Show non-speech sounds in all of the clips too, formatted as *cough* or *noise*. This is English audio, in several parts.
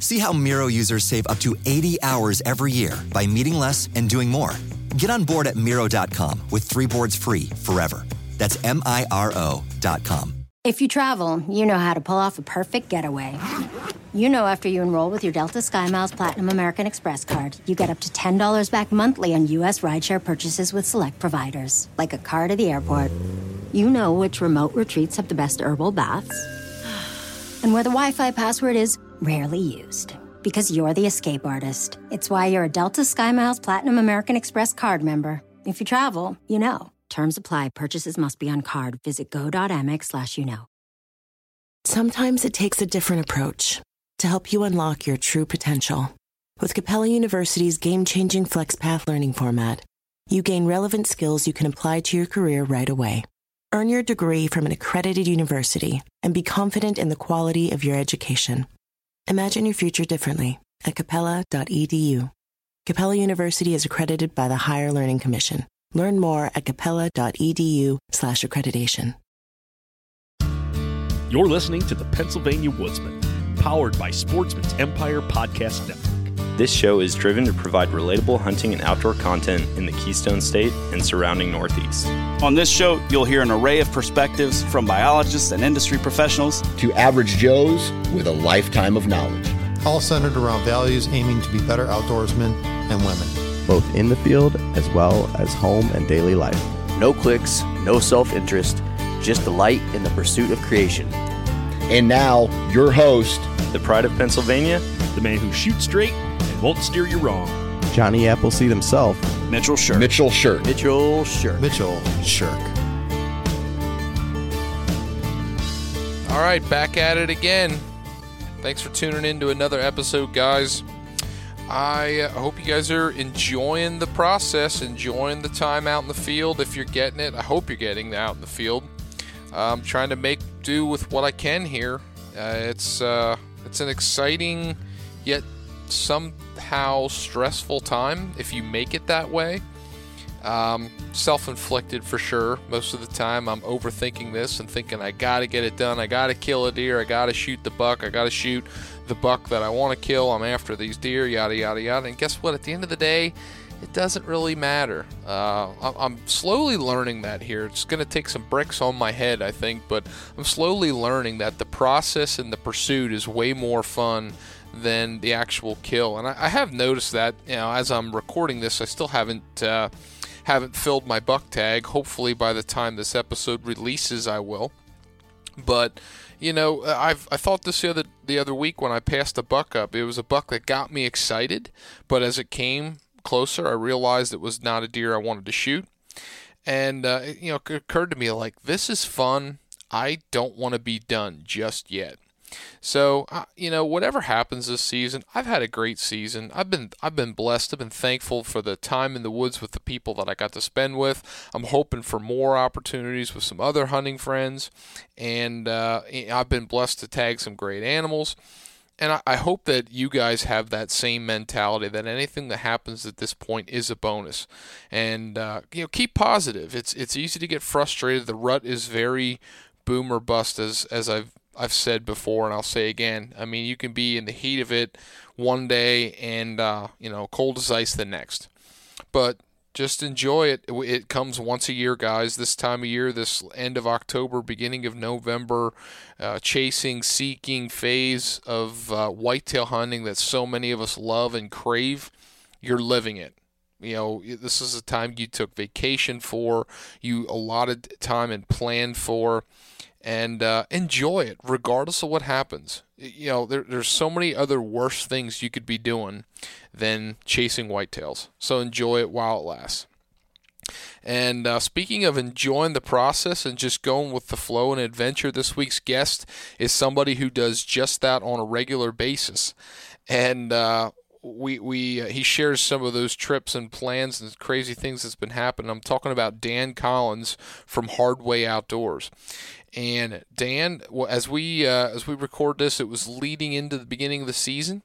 See how Miro users save up to 80 hours every year by meeting less and doing more. Get on board at Miro.com with three boards free forever. That's M I R O.com. If you travel, you know how to pull off a perfect getaway. You know after you enroll with your Delta SkyMiles Platinum American Express card, you get up to $10 back monthly on U.S. rideshare purchases with select providers, like a car to the airport. You know which remote retreats have the best herbal baths and where the Wi Fi password is rarely used. Because you're the escape artist. It's why you're a Delta SkyMiles Platinum American Express card member. If you travel, you know. Terms apply. Purchases must be on card. Visit go.amex slash you know. Sometimes it takes a different approach to help you unlock your true potential. With Capella University's game-changing FlexPath learning format, you gain relevant skills you can apply to your career right away. Earn your degree from an accredited university and be confident in the quality of your education. Imagine your future differently at capella.edu. Capella University is accredited by the Higher Learning Commission. Learn more at capella.edu/slash accreditation. You're listening to the Pennsylvania Woodsman, powered by Sportsmen's Empire Podcast Network. This show is driven to provide relatable hunting and outdoor content in the Keystone State and surrounding Northeast. On this show, you'll hear an array of perspectives from biologists and industry professionals to average Joes with a lifetime of knowledge. All centered around values aiming to be better outdoorsmen and women, both in the field as well as home and daily life. No clicks, no self interest, just delight in the pursuit of creation. And now, your host, the pride of Pennsylvania, the man who shoots straight won't steer you wrong. Johnny Appleseed himself. Mitchell Shirk. Mitchell Shirk. Mitchell Shirk. Mitchell Shirk. All right, back at it again. Thanks for tuning in to another episode, guys. I hope you guys are enjoying the process, enjoying the time out in the field. If you're getting it, I hope you're getting out in the field. I'm trying to make do with what I can here. Uh, it's uh, it's an exciting yet somehow stressful time if you make it that way. Um, Self inflicted for sure. Most of the time, I'm overthinking this and thinking, I gotta get it done. I gotta kill a deer. I gotta shoot the buck. I gotta shoot the buck that I want to kill. I'm after these deer, yada, yada, yada. And guess what? At the end of the day, it doesn't really matter. Uh, I'm slowly learning that here. It's going to take some bricks on my head, I think, but I'm slowly learning that the process and the pursuit is way more fun than the actual kill. And I, I, have noticed that, you know, as I'm recording this, I still haven't uh, haven't filled my buck tag. Hopefully, by the time this episode releases, I will. But you know, I've I thought this the other the other week when I passed a buck up. It was a buck that got me excited, but as it came closer, I realized it was not a deer I wanted to shoot. And uh, you know, it occurred to me like this is fun. I don't want to be done just yet. So, you know, whatever happens this season, I've had a great season. I've been I've been blessed. I've been thankful for the time in the woods with the people that I got to spend with. I'm hoping for more opportunities with some other hunting friends, and uh, I've been blessed to tag some great animals. And I, I hope that you guys have that same mentality that anything that happens at this point is a bonus, and uh, you know keep positive. It's it's easy to get frustrated. The rut is very boom or bust as as I've I've said before and I'll say again. I mean, you can be in the heat of it one day and uh, you know cold as ice the next, but just enjoy it. It comes once a year, guys. This time of year, this end of October, beginning of November, uh, chasing, seeking phase of uh, whitetail hunting that so many of us love and crave. You're living it. You know, this is a time you took vacation for, you allotted time and planned for and uh, enjoy it regardless of what happens. You know, there, there's so many other worse things you could be doing than chasing whitetails. So enjoy it while it lasts. And uh, speaking of enjoying the process and just going with the flow and adventure, this week's guest is somebody who does just that on a regular basis. And uh, we we uh, he shares some of those trips and plans and crazy things that's been happening. I'm talking about Dan Collins from Hardway Outdoors. And Dan, as we uh, as we record this, it was leading into the beginning of the season,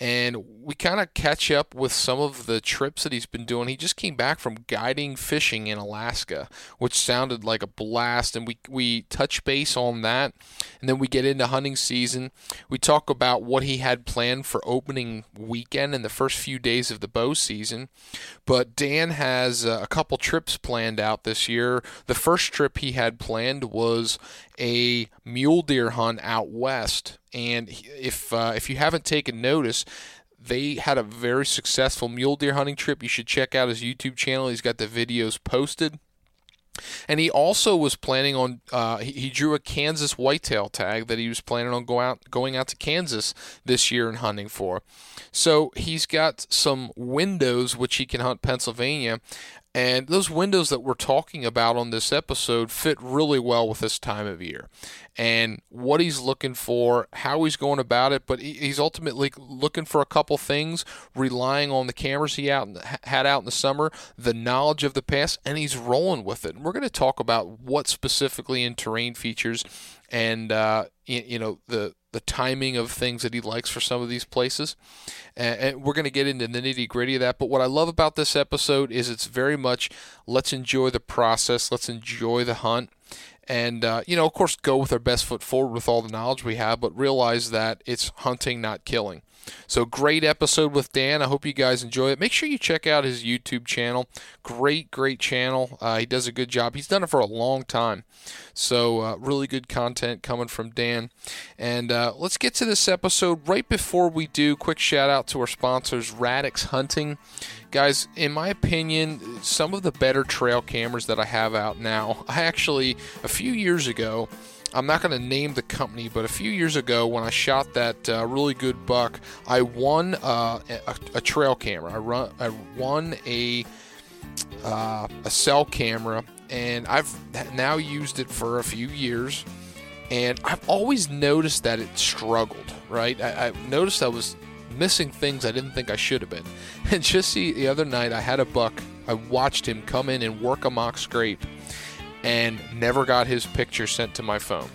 and we kind of catch up with some of the trips that he's been doing. He just came back from guiding fishing in Alaska, which sounded like a blast, and we we touch base on that, and then we get into hunting season. We talk about what he had planned for opening weekend and the first few days of the bow season. But Dan has uh, a couple trips planned out this year. The first trip he had planned was a mule deer hunt out west. And if uh, if you haven't taken notice, they had a very successful mule deer hunting trip. You should check out his YouTube channel. He's got the videos posted. And he also was planning on uh, he, he, drew a Kansas whitetail tag that he was planning on go out going out to Kansas this year and hunting for. So he's got some windows which he can hunt Pennsylvania. And those windows that we're talking about on this episode fit really well with this time of year and what he's looking for, how he's going about it. But he's ultimately looking for a couple things, relying on the cameras he out had out in the summer, the knowledge of the past, and he's rolling with it. And we're going to talk about what specifically in terrain features and uh, you know the the timing of things that he likes for some of these places. And we're going to get into the nitty gritty of that. But what I love about this episode is it's very much let's enjoy the process, let's enjoy the hunt. And, uh, you know, of course, go with our best foot forward with all the knowledge we have, but realize that it's hunting, not killing. So great episode with Dan. I hope you guys enjoy it. Make sure you check out his YouTube channel. Great, great channel. Uh, he does a good job. He's done it for a long time. So uh, really good content coming from Dan. And uh, let's get to this episode. Right before we do, quick shout out to our sponsors, Radix Hunting. Guys, in my opinion, some of the better trail cameras that I have out now. I actually, a few years ago, I'm not going to name the company, but a few years ago when I shot that uh, really good buck, I won uh, a, a, trail camera. I, run, I won a uh, a cell camera, and I've now used it for a few years. And I've always noticed that it struggled. Right, I, I noticed I was missing things I didn't think I should have been. And *laughs* just see, the other night I had a buck. I watched him come in and work a mock scrape and never got his picture sent to my phone.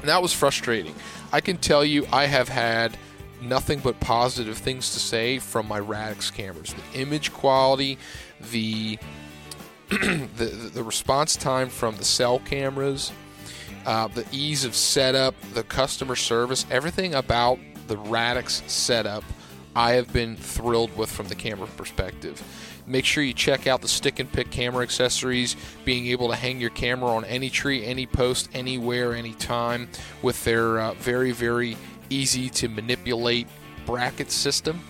And that was frustrating. I can tell you, I have had nothing but positive things to say from my Radix cameras. The image quality, *clears throat* the the, the response time from the cell cameras, uh, the ease of setup, the customer service, everything about the Radix setup, I have been thrilled with from the camera perspective. Make sure you check out the stick and pick camera accessories, being able to hang your camera on any tree, any post, anywhere, anytime, with their uh, very, very easy to manipulate bracket system.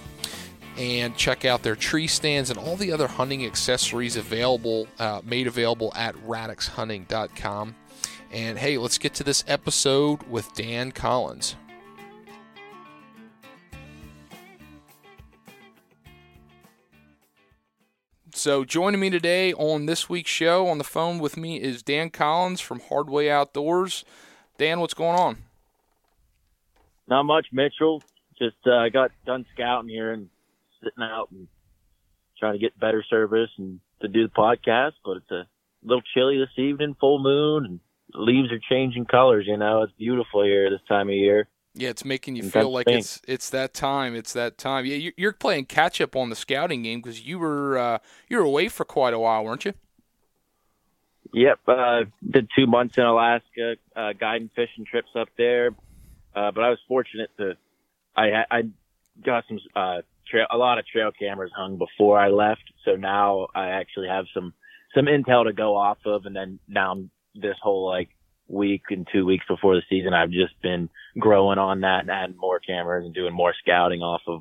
And check out their tree stands and all the other hunting accessories available, uh, made available at radixhunting.com. And hey, let's get to this episode with Dan Collins. So, joining me today on this week's show on the phone with me is Dan Collins from Hardway Outdoors. Dan, what's going on? Not much, Mitchell. Just uh, got done scouting here and sitting out and trying to get better service and to do the podcast. But it's a little chilly this evening, full moon, and leaves are changing colors. You know, it's beautiful here this time of year. Yeah, it's making you feel like it's it's that time. It's that time. Yeah, you're playing catch up on the scouting game because you were uh, you were away for quite a while, weren't you? Yep, uh, did two months in Alaska, uh, guiding fishing trips up there. Uh, but I was fortunate to, I I got some uh, trail, a lot of trail cameras hung before I left, so now I actually have some some intel to go off of, and then now this whole like week and two weeks before the season, I've just been growing on that and adding more cameras and doing more scouting off of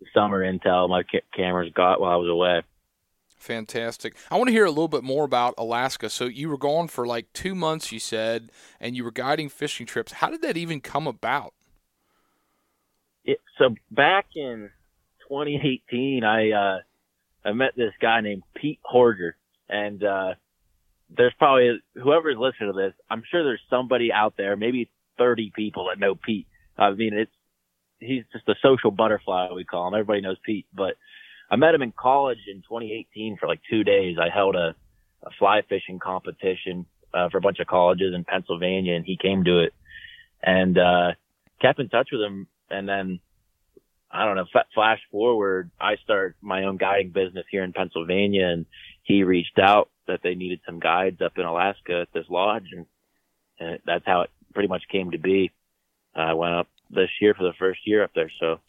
the summer intel my ca- cameras got while I was away. Fantastic. I want to hear a little bit more about Alaska. So you were gone for like two months, you said, and you were guiding fishing trips. How did that even come about? It, so back in 2018, I uh, I met this guy named Pete Horger, and uh, there's probably whoever's listening to this. I'm sure there's somebody out there, maybe 30 people that know Pete. I mean, it's he's just a social butterfly we call him. Everybody knows Pete, but I met him in college in 2018 for like two days. I held a, a fly fishing competition uh, for a bunch of colleges in Pennsylvania, and he came to it and uh, kept in touch with him. And then I don't know, flash forward, I start my own guiding business here in Pennsylvania, and he reached out that they needed some guides up in Alaska at this lodge, and, and that's how it pretty much came to be. I went up this year for the first year up there, so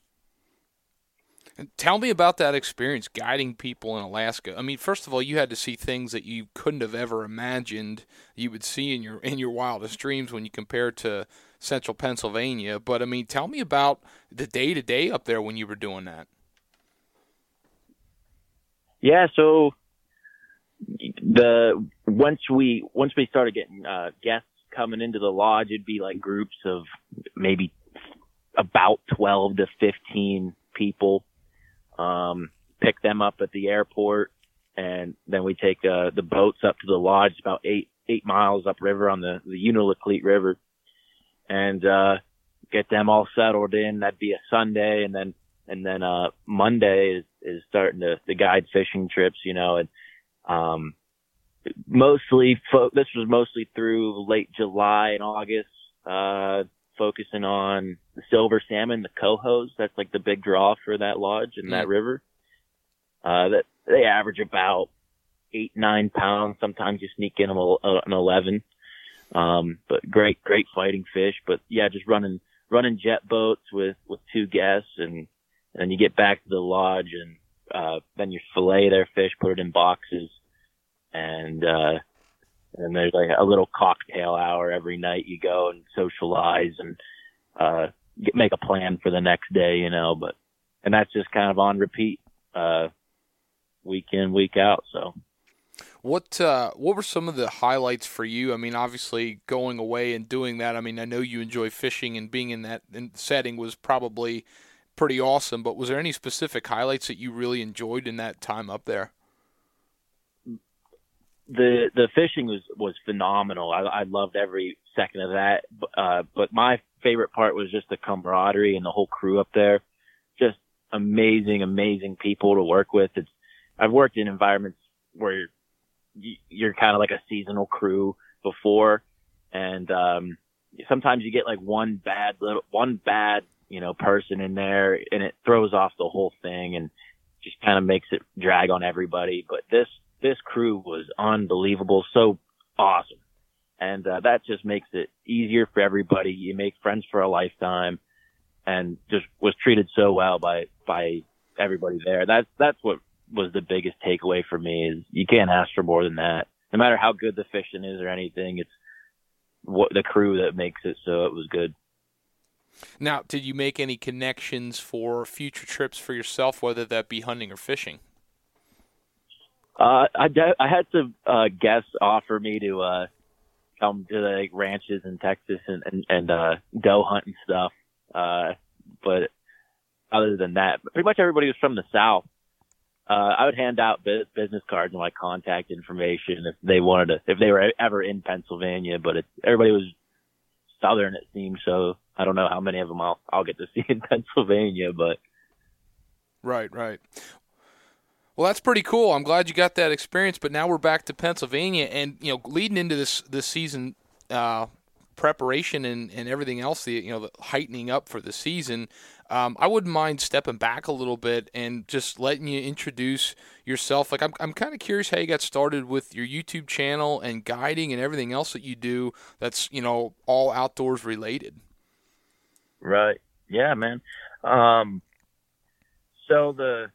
Tell me about that experience guiding people in Alaska. I mean, first of all, you had to see things that you couldn't have ever imagined you would see in your in your wildest dreams when you compare to central Pennsylvania. But I mean, tell me about the day to day up there when you were doing that. Yeah, so the once we once we started getting uh, guests coming into the lodge, it'd be like groups of maybe about twelve to fifteen people um, pick them up at the airport, and then we take uh, the boats up to the lodge, about eight eight miles upriver on the the Unalakleet River, and uh, get them all settled in. That'd be a Sunday, and then and then uh, Monday is is starting to the guide fishing trips, you know, and um, mostly fo- this was mostly through late July and August. Uh, focusing on the silver salmon, the cohos. That's like the big draw for that lodge and that river. Uh, that they average about eight, nine pounds. Sometimes you sneak in them an 11. Um, but great, great fighting fish. But yeah, just running, running jet boats with, with two guests and, and you get back to the lodge and, uh, then you fillet their fish, put it in boxes and, uh, and there's like a little cocktail hour every night you go and socialize and uh get, make a plan for the next day you know but and that's just kind of on repeat uh week in week out so what uh, what were some of the highlights for you? I mean, obviously going away and doing that. I mean, I know you enjoy fishing and being in that setting was probably pretty awesome. But was there any specific highlights that you really enjoyed in that time up there? the the fishing was was phenomenal. I, I loved every second of that. Uh, but my favorite part was just the camaraderie and the whole crew up there. Just amazing, amazing people to work with. It's I've worked in environments where you're, you're kind of like a seasonal crew before, and um, sometimes you get like one bad little one bad you know person in there, and it throws off the whole thing and just kind of makes it drag on everybody. But this this crew was unbelievable, so awesome. And uh, that just makes it easier for everybody. You make friends for a lifetime and just was treated so well by by everybody there. That's that's what was the biggest takeaway for me is you can't ask for more than that. No matter how good the fishing is or anything, it's what the crew that makes it so it was good. Now, did you make any connections for future trips for yourself, whether that be hunting or fishing? Uh, I de- I had some uh, guests offer me to uh, come to the like, ranches in Texas and and, and uh, doe hunt and stuff. Uh, but other than that, pretty much everybody was from the South. Uh, I would hand out business cards and my contact information if they wanted to, if they were ever in Pennsylvania. But it, everybody was Southern, it seems. So I don't know how many of them I'll I'll get to see in *laughs* Pennsylvania, but right, right. Well, that's pretty cool. I'm glad you got that experience. But now we're back to Pennsylvania, and you know, leading into this this season, uh, preparation and, and everything else, the you know the heightening up for the season, um, I wouldn't mind stepping back a little bit and just letting you introduce yourself. Like I'm I'm kind of curious how you got started with your YouTube channel and guiding and everything else that you do. That's you know all outdoors related. Right. Yeah, man. Um, so the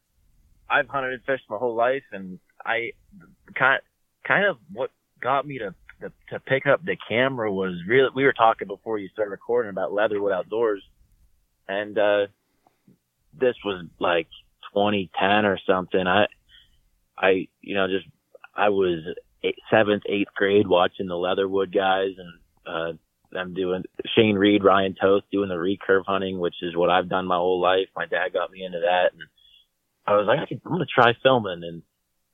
I've hunted and fished my whole life, and I kind kind of what got me to, to to pick up the camera was really we were talking before you started recording about Leatherwood Outdoors, and uh, this was like 2010 or something. I I you know just I was eight, seventh eighth grade watching the Leatherwood guys and uh, I'm doing Shane Reed, Ryan Toth doing the recurve hunting, which is what I've done my whole life. My dad got me into that, and I was like, I am gonna try filming, and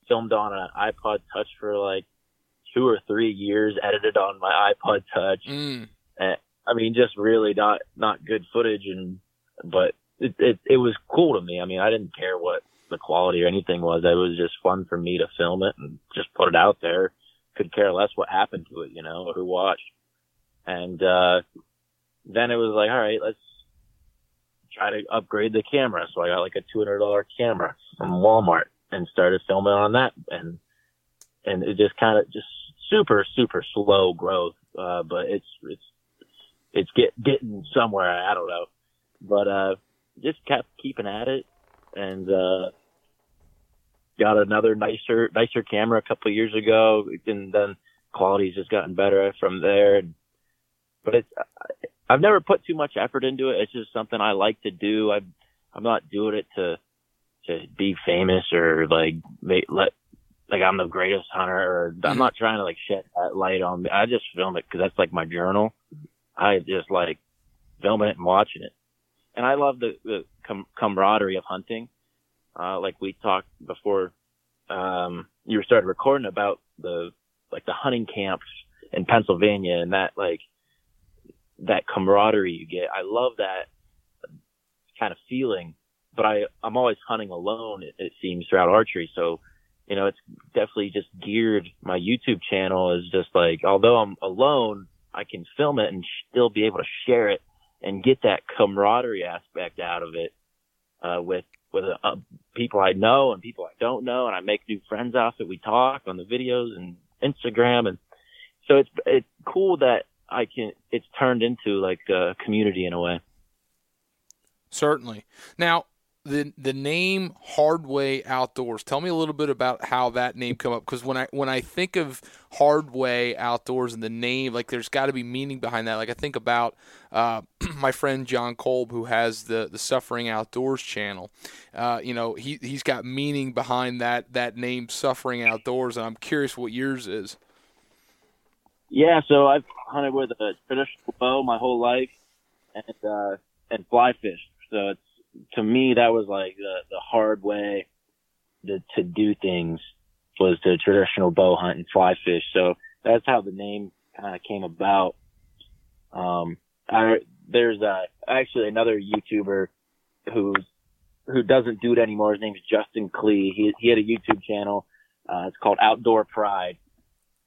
filmed on an iPod Touch for like two or three years, edited on my iPod Touch. Mm. And, I mean, just really not not good footage, and but it, it it was cool to me. I mean, I didn't care what the quality or anything was. It was just fun for me to film it and just put it out there. Could care less what happened to it, you know, or who watched. And uh, then it was like, all right, let's try to upgrade the camera. So I got like a two hundred dollar camera from Walmart and started filming on that, and and it just kind of just super super slow growth, uh, but it's it's it's get getting somewhere. I don't know, but uh, just kept keeping at it, and uh, got another nicer nicer camera a couple of years ago, and then quality's just gotten better from there. And but it's I've never put too much effort into it. It's just something I like to do. I'm I'm not doing it to to be famous or like make, let like I'm the greatest hunter or I'm not trying to like shed that light on me. I just film it because that's like my journal. I just like filming it and watching it. And I love the, the com- camaraderie of hunting. Uh, like we talked before, um, you started recording about the, like the hunting camps in Pennsylvania and that like, that camaraderie you get. I love that kind of feeling, but I, I'm always hunting alone, it, it seems, throughout archery. So, you know, it's definitely just geared. My YouTube channel is just like, although I'm alone, I can film it and still be able to share it and get that camaraderie aspect out of it, uh, with, with uh, people I know and people I don't know. And I make new friends off it. We talk on the videos and Instagram. And so it's, it's cool that I can, it's turned into like a community in a way. Certainly. Now, the the name Hardway Outdoors. Tell me a little bit about how that name come up because when I when I think of Hardway Outdoors and the name, like there's got to be meaning behind that. Like I think about uh, *clears throat* my friend John Kolb who has the the Suffering Outdoors channel. Uh, you know, he he's got meaning behind that that name Suffering Outdoors, and I'm curious what yours is. Yeah, so I've hunted with a traditional bow my whole life, and uh, and fly fish. So it's to me that was like the the hard way to to do things was to traditional bow hunt and fly fish. So that's how the name kind of came about. Um, I, there's uh, actually another YouTuber who's who doesn't do it anymore. His name is Justin Klee. He he had a YouTube channel. Uh, it's called Outdoor Pride,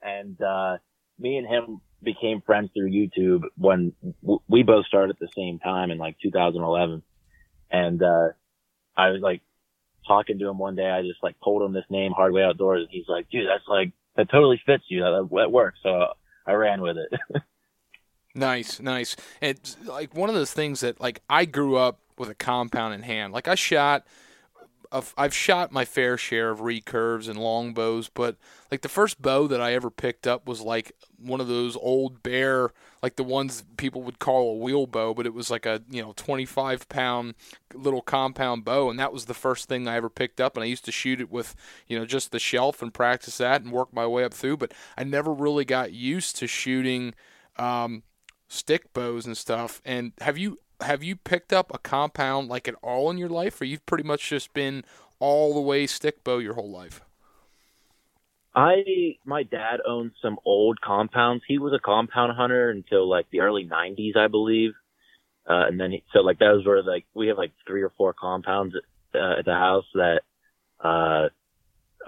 and uh, me and him became friends through YouTube when w- we both started at the same time in like 2011. And, uh, I was like talking to him one day. I just like told him this name, Hardway Outdoors. And he's like, dude, that's like, that totally fits you. That, that works. So I ran with it. *laughs* nice, nice. It's like one of those things that like I grew up with a compound in hand. Like I shot, I've shot my fair share of recurves and longbows, but like the first bow that I ever picked up was like one of those old bear, like the ones people would call a wheel bow, but it was like a you know 25 pound little compound bow, and that was the first thing I ever picked up. And I used to shoot it with you know just the shelf and practice that and work my way up through, but I never really got used to shooting. Um, stick bows and stuff. And have you have you picked up a compound like at all in your life, or you've pretty much just been all the way stick bow your whole life? I my dad owned some old compounds. He was a compound hunter until like the early '90s, I believe. Uh, and then he, so like that was where like we have like three or four compounds uh, at the house that uh,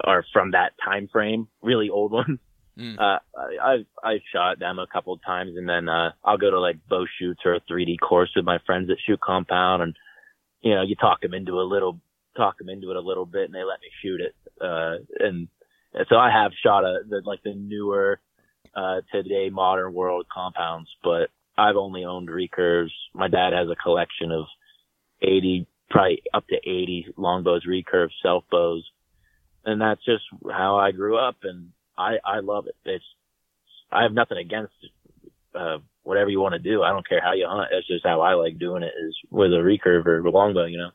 are from that time frame, really old *laughs* ones. Mm. Uh, I I shot them a couple of times, and then uh, I'll go to like bow shoots or a 3D course with my friends at Shoot Compound, and you know you talk them into a little talk them into it a little bit, and they let me shoot it. Uh, and, and so I have shot a the, like the newer uh, today modern world compounds, but I've only owned recurves. My dad has a collection of 80, probably up to 80 longbows, recurves, self bows, and that's just how I grew up, and I I love it. It's I have nothing against uh, whatever you want to do. I don't care how you hunt. That's just how I like doing it is with a recurve or a longbow, you know.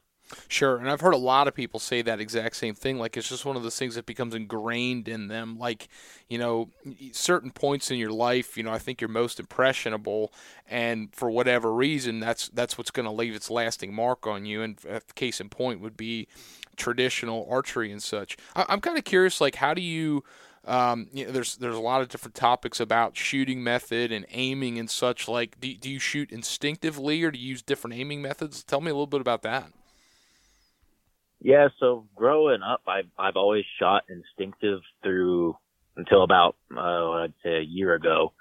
Sure, and I've heard a lot of people say that exact same thing. Like it's just one of those things that becomes ingrained in them. Like, you know, certain points in your life, you know, I think you're most impressionable, and for whatever reason, that's that's what's going to leave its lasting mark on you. And a case in point would be traditional archery and such. I, I'm kind of curious, like, how do you um, you know, there's there's a lot of different topics about shooting method and aiming and such. Like, do, do you shoot instinctively or do you use different aiming methods? Tell me a little bit about that. Yeah, so growing up, I've I've always shot instinctive through until about uh, I'd say a year ago,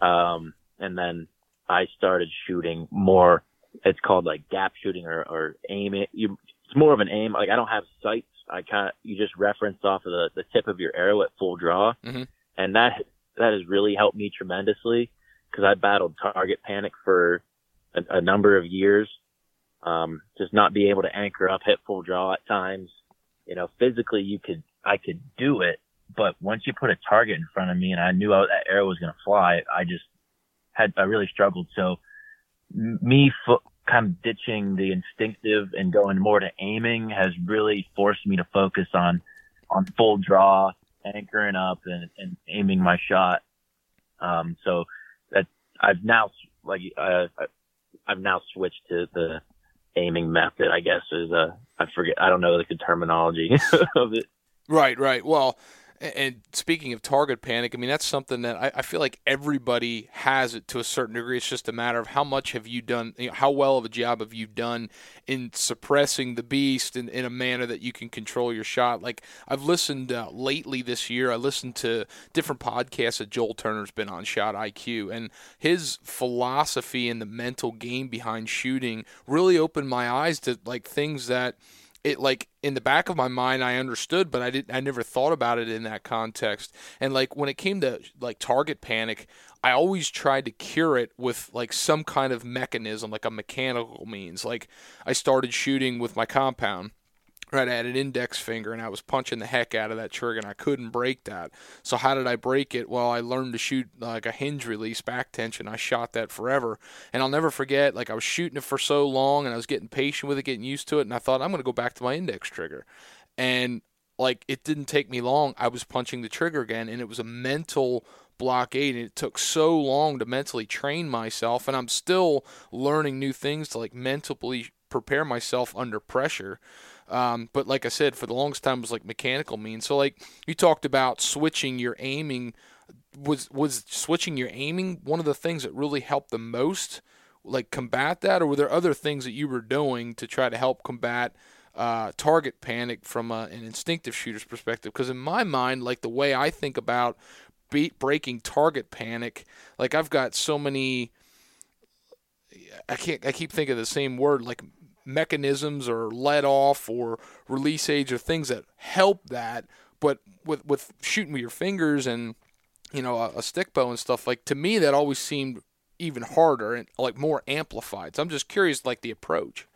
um, and then I started shooting more. It's called like gap shooting or, or aim it. You, it's more of an aim. Like I don't have sights. I kind of you just reference off of the the tip of your arrow at full draw, mm-hmm. and that that has really helped me tremendously because I battled target panic for a, a number of years um, just not being able to anchor up, hit full draw at times. You know, physically you could, I could do it, but once you put a target in front of me and I knew I, that arrow was going to fly, I just had, I really struggled. So me fo- kind of ditching the instinctive and going more to aiming has really forced me to focus on, on full draw, anchoring up and, and aiming my shot. Um, so that I've now, like, uh, I've now switched to the, aiming method, I guess is a I forget I don't know the terminology *laughs* of it. Right, right. Well, and speaking of target panic, I mean that's something that I, I, feel like everybody has it to a certain degree. It's just a matter of how much have you done, you know, how well of a job have you done in suppressing the beast in, in a manner that you can control your shot. Like I've listened uh, lately this year, I listened to different podcasts that Joel Turner's been on, Shot IQ, and his philosophy and the mental game behind shooting really opened my eyes to like things that it like in the back of my mind I understood, but I didn't I never thought about it in that context. And like when it came to like target panic, I always tried to cure it with like some kind of mechanism, like a mechanical means. Like I started shooting with my compound right I had an index finger and I was punching the heck out of that trigger and I couldn't break that. So how did I break it? Well, I learned to shoot like a hinge release back tension. I shot that forever. And I'll never forget like I was shooting it for so long and I was getting patient with it, getting used to it and I thought I'm going to go back to my index trigger. And like it didn't take me long. I was punching the trigger again and it was a mental blockade and it took so long to mentally train myself and I'm still learning new things to like mentally prepare myself under pressure um, but like I said, for the longest time, it was like mechanical means. So like you talked about switching your aiming. Was was switching your aiming one of the things that really helped the most, like combat that, or were there other things that you were doing to try to help combat uh, target panic from a, an instinctive shooter's perspective? Because in my mind, like the way I think about beat breaking target panic, like I've got so many. I can't. I keep thinking the same word, like mechanisms or let off or release age or things that help that. But with with shooting with your fingers and you know a, a stick bow and stuff like to me that always seemed even harder and like more amplified. So I'm just curious, like the approach.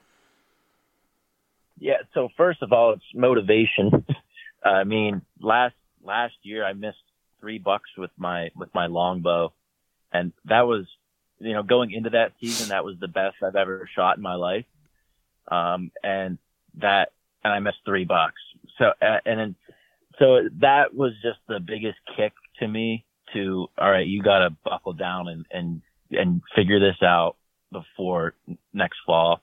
Yeah. So first of all, it's motivation. *laughs* I mean, last last year I missed three bucks with my with my longbow, and that was, you know, going into that season, that was the best I've ever shot in my life. Um, and that, and I missed three bucks. So, uh, and then, so that was just the biggest kick to me to, all right, you got to buckle down and, and, and figure this out before next fall.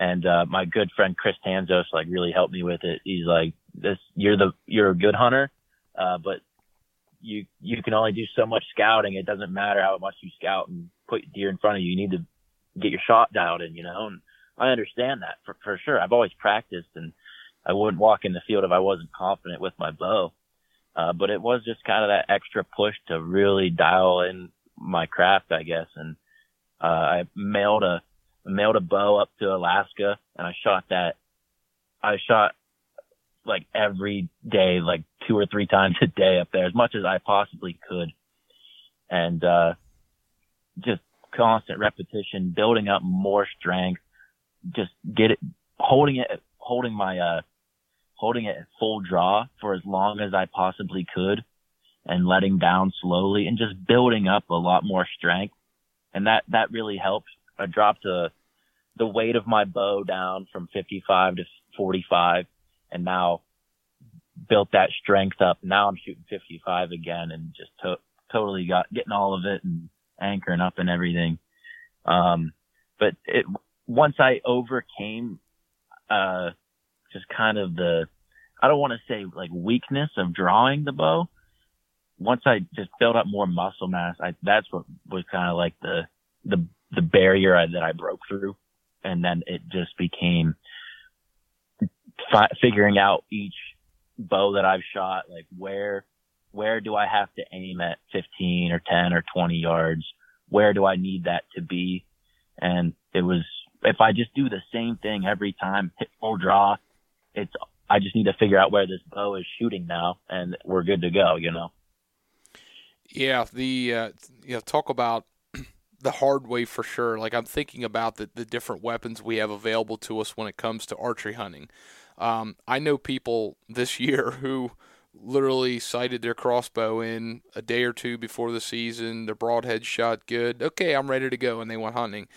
And, uh, my good friend Chris Tanzos, like really helped me with it. He's like, this, you're the, you're a good hunter. Uh, but you, you can only do so much scouting. It doesn't matter how much you scout and put deer in front of you. You need to get your shot dialed in, you know, and, I understand that for, for sure. I've always practiced and I wouldn't walk in the field if I wasn't confident with my bow. Uh, but it was just kind of that extra push to really dial in my craft, I guess. And uh, I mailed a mailed a bow up to Alaska, and I shot that. I shot like every day, like two or three times a day up there, as much as I possibly could, and uh, just constant repetition, building up more strength, just get it, holding it, holding my uh, holding it full draw for as long as I possibly could and letting down slowly and just building up a lot more strength. And that, that really helped. I dropped a, the weight of my bow down from 55 to 45 and now built that strength up. Now I'm shooting 55 again and just to- totally got getting all of it and anchoring up and everything. Um, but it, once I overcame, uh, just kind of the, I don't want to say like weakness of drawing the bow. Once I just built up more muscle mass, I, that's what was kind of like the, the, the barrier I, that I broke through. And then it just became fi- figuring out each bow that I've shot, like where, where do I have to aim at 15 or 10 or 20 yards? Where do I need that to be? And it was, if I just do the same thing every time, hit full draw, it's I just need to figure out where this bow is shooting now, and we're good to go. You know. Yeah, the uh, you know talk about *clears throat* the hard way for sure. Like I'm thinking about the the different weapons we have available to us when it comes to archery hunting. Um, I know people this *laughs* year who literally sighted their crossbow in a day or two before the season. Their broadhead shot good. Okay, I'm ready to go, and they went hunting.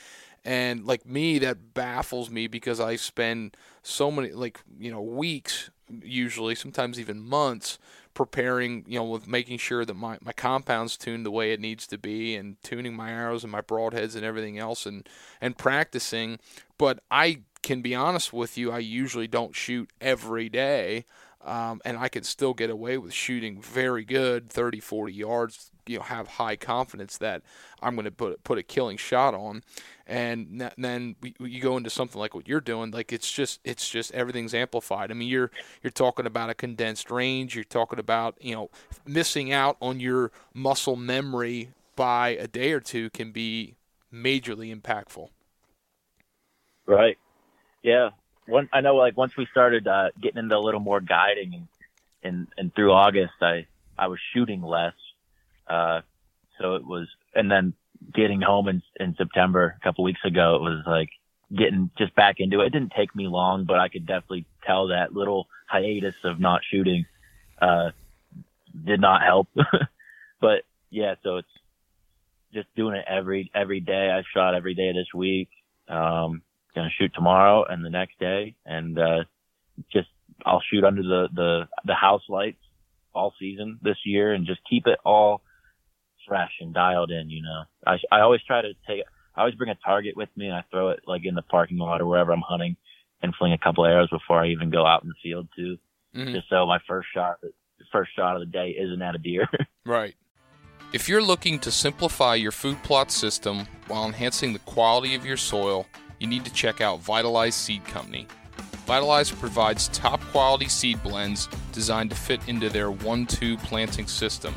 And like me, that baffles me because I spend so many, like, you know, weeks, usually, sometimes even months, preparing, you know, with making sure that my, my compound's tuned the way it needs to be and tuning my arrows and my broadheads and everything else and, and practicing. But I can be honest with you, I usually don't shoot every day. Um, and I can still get away with shooting very good 30, 40 yards, you know, have high confidence that I'm going to put, put a killing shot on. And then you go into something like what you're doing like it's just it's just everything's amplified. I mean you're you're talking about a condensed range you're talking about you know missing out on your muscle memory by a day or two can be majorly impactful. Right. Yeah one i know like once we started uh, getting into a little more guiding and and, and through august i i was shooting less uh so it was and then getting home in, in September a couple weeks ago, it was like getting just back into it. It didn't take me long, but I could definitely tell that little hiatus of not shooting, uh, did not help. *laughs* but yeah, so it's just doing it every, every day. I shot every day this week. Um, gonna shoot tomorrow and the next day and, uh, just, I'll shoot under the, the, the house lights all season this year and just keep it all fresh and dialed in. You know, I I always try to take. I always bring a target with me and I throw it like in the parking lot or wherever I'm hunting, and fling a couple arrows before I even go out in the field too, mm-hmm. just so my first shot, first shot of the day isn't at a deer. *laughs* right. If you're looking to simplify your food plot system while enhancing the quality of your soil, you need to check out Vitalize Seed Company. Vitalize provides top quality seed blends designed to fit into their 1 2 planting system.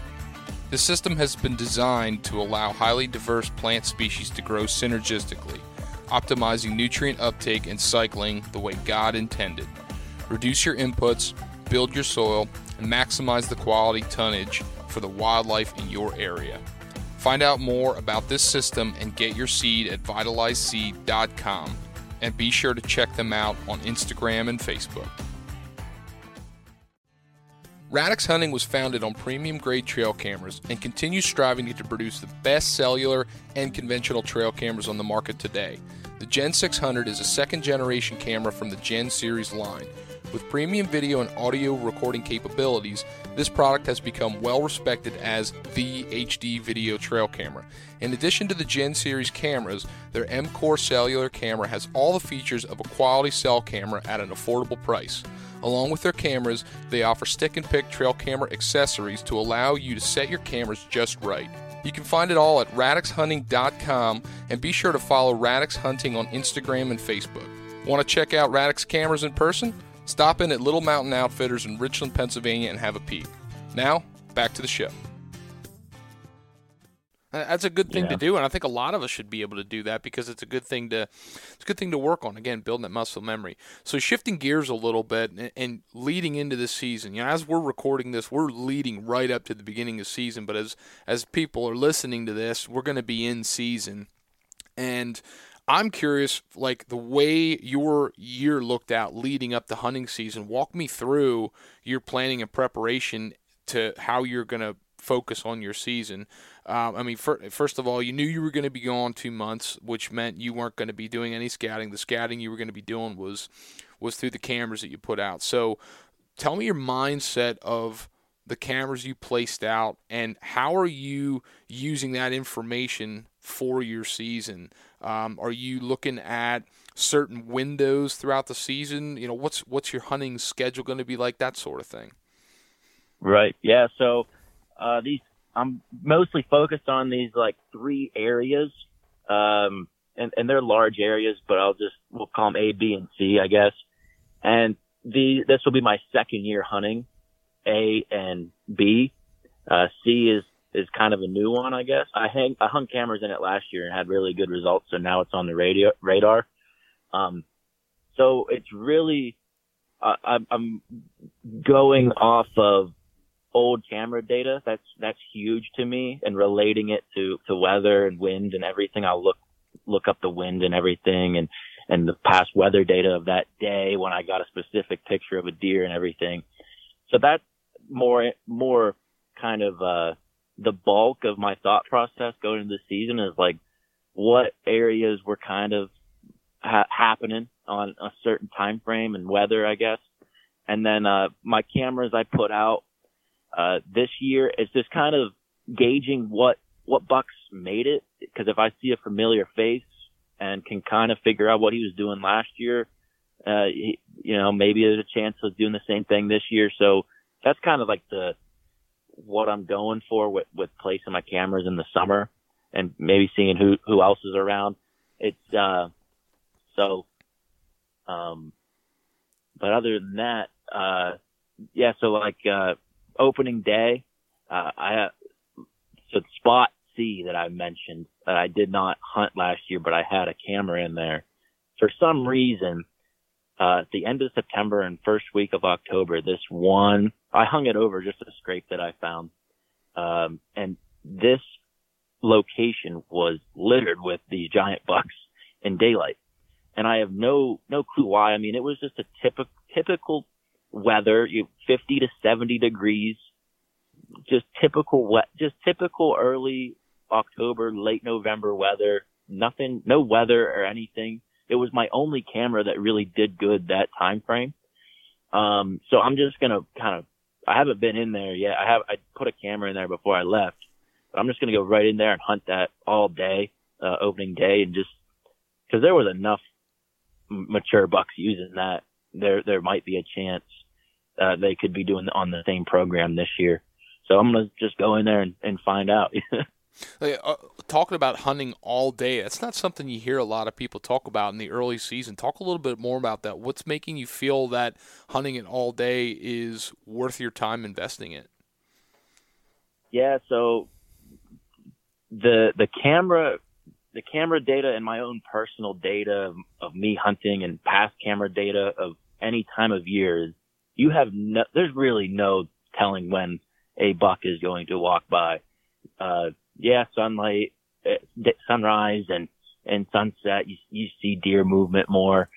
The system has been designed to allow highly diverse plant species to grow synergistically, optimizing nutrient uptake and cycling the way God intended. Reduce your inputs, build your soil, and maximize the quality tonnage for the wildlife in your area. Find out more about this system and get your seed at vitalizeseed.com. And be sure to check them out on Instagram and Facebook. Radix Hunting was founded on premium grade trail cameras and continues striving to produce the best cellular and conventional trail cameras on the market today. The Gen 600 is a second generation camera from the Gen series line. With premium video and audio recording capabilities, this product has become well respected as the HD video trail camera. In addition to the Gen series cameras, their M Core cellular camera has all the features of a quality cell camera at an affordable price. Along with their cameras, they offer stick and pick trail camera accessories to allow you to set your cameras just right. You can find it all at radixhunting.com and be sure to follow Radix Hunting on Instagram and Facebook. Want to check out Radix cameras in person? Stop in at Little Mountain Outfitters in Richland, Pennsylvania and have a peek. Now, back to the show. Uh, that's a good thing Yeah. to do, and I think a lot of us should be able to do that because it's a good thing to it's a good thing to work on. Again, building that muscle memory. So shifting gears a little bit and, and leading into the season. You know, as we're recording this, we're leading right up to the beginning of season. But as as people are listening to this, we're going to be in season, and I'm curious, like the way your year looked out leading up to hunting season. Walk me through your planning and preparation to how you're going to focus on your season. Um, I mean, fir- first of all, you knew you were going to be gone two months, which meant you weren't going to be doing any scouting. The scouting you were going to be doing was was through the cameras that you put out. So, tell me your mindset of the cameras you placed out and how are you using that information for your season? Um, are you looking at certain windows throughout the season? You know, what's what's your hunting schedule going to be like? That sort of thing. Right. Yeah. So uh, these I'm mostly focused on these like three areas, um, and and they're large areas, but I'll just we'll call them A, B, and C, I guess. And the this will be my second year hunting A and B. Uh, C is is kind of a new one, I guess. I hang I hung cameras in it last year and had really good results, so now it's on the radio radar. Um, so it's really I'm, I'm going off of old camera data. That's that's huge to me, and relating it to to weather and wind and everything. I'll look look up the wind and everything, and and the past weather data of that day when I got a specific picture of a deer and everything. So that's more more kind of uh the bulk of my thought process going into the season is like what areas were kind of ha- happening on a certain time frame and weather, I guess. And then uh my cameras I put out uh, this year is just kind of gauging what what Bucks made it because if I see a familiar face and can kind of figure out what he was doing last year, uh, he, you know, maybe there's a chance of doing the same thing this year. So that's kind of like the what I'm going for with with placing my cameras in the summer and maybe seeing who who else is around. It's uh, so, um, but other than that, uh, yeah. So like uh opening day, uh, I so spot C that I mentioned that I did not hunt last year, but I had a camera in there. For some reason, uh, at the end of September and first week of October, this one I hung it over just a scrape that I found, um, and this location was littered with the giant bucks in daylight, and I have no no clue why. I mean, it was just a typical typical weather, you 50 to 70 degrees, just typical wet, just typical early October, late November weather. Nothing, no weather or anything. It was my only camera that really did good that time frame. Um, so I'm just gonna kind of, I haven't been in there yet. I have, I put a camera in there before I left, but I'm just gonna go right in there and hunt that all day, uh, opening day and just, cause there was enough mature bucks using that. There, there might be a chance uh, they could be doing on the same program this year. So I'm gonna just go in there and, and find out. *laughs* Like, uh, talking about hunting all day, that's not something you hear a lot of people talk about in the early season. Talk a little bit more about that. What's making you feel that hunting it all day is worth your time investing in? yeah. So the the camera the camera data and my own personal data of, of me hunting and past camera data of any time of year you have no there's really no telling when a buck is going to walk by. Uh, yeah, sunlight, uh, sunrise and, and sunset, you, you see deer movement more,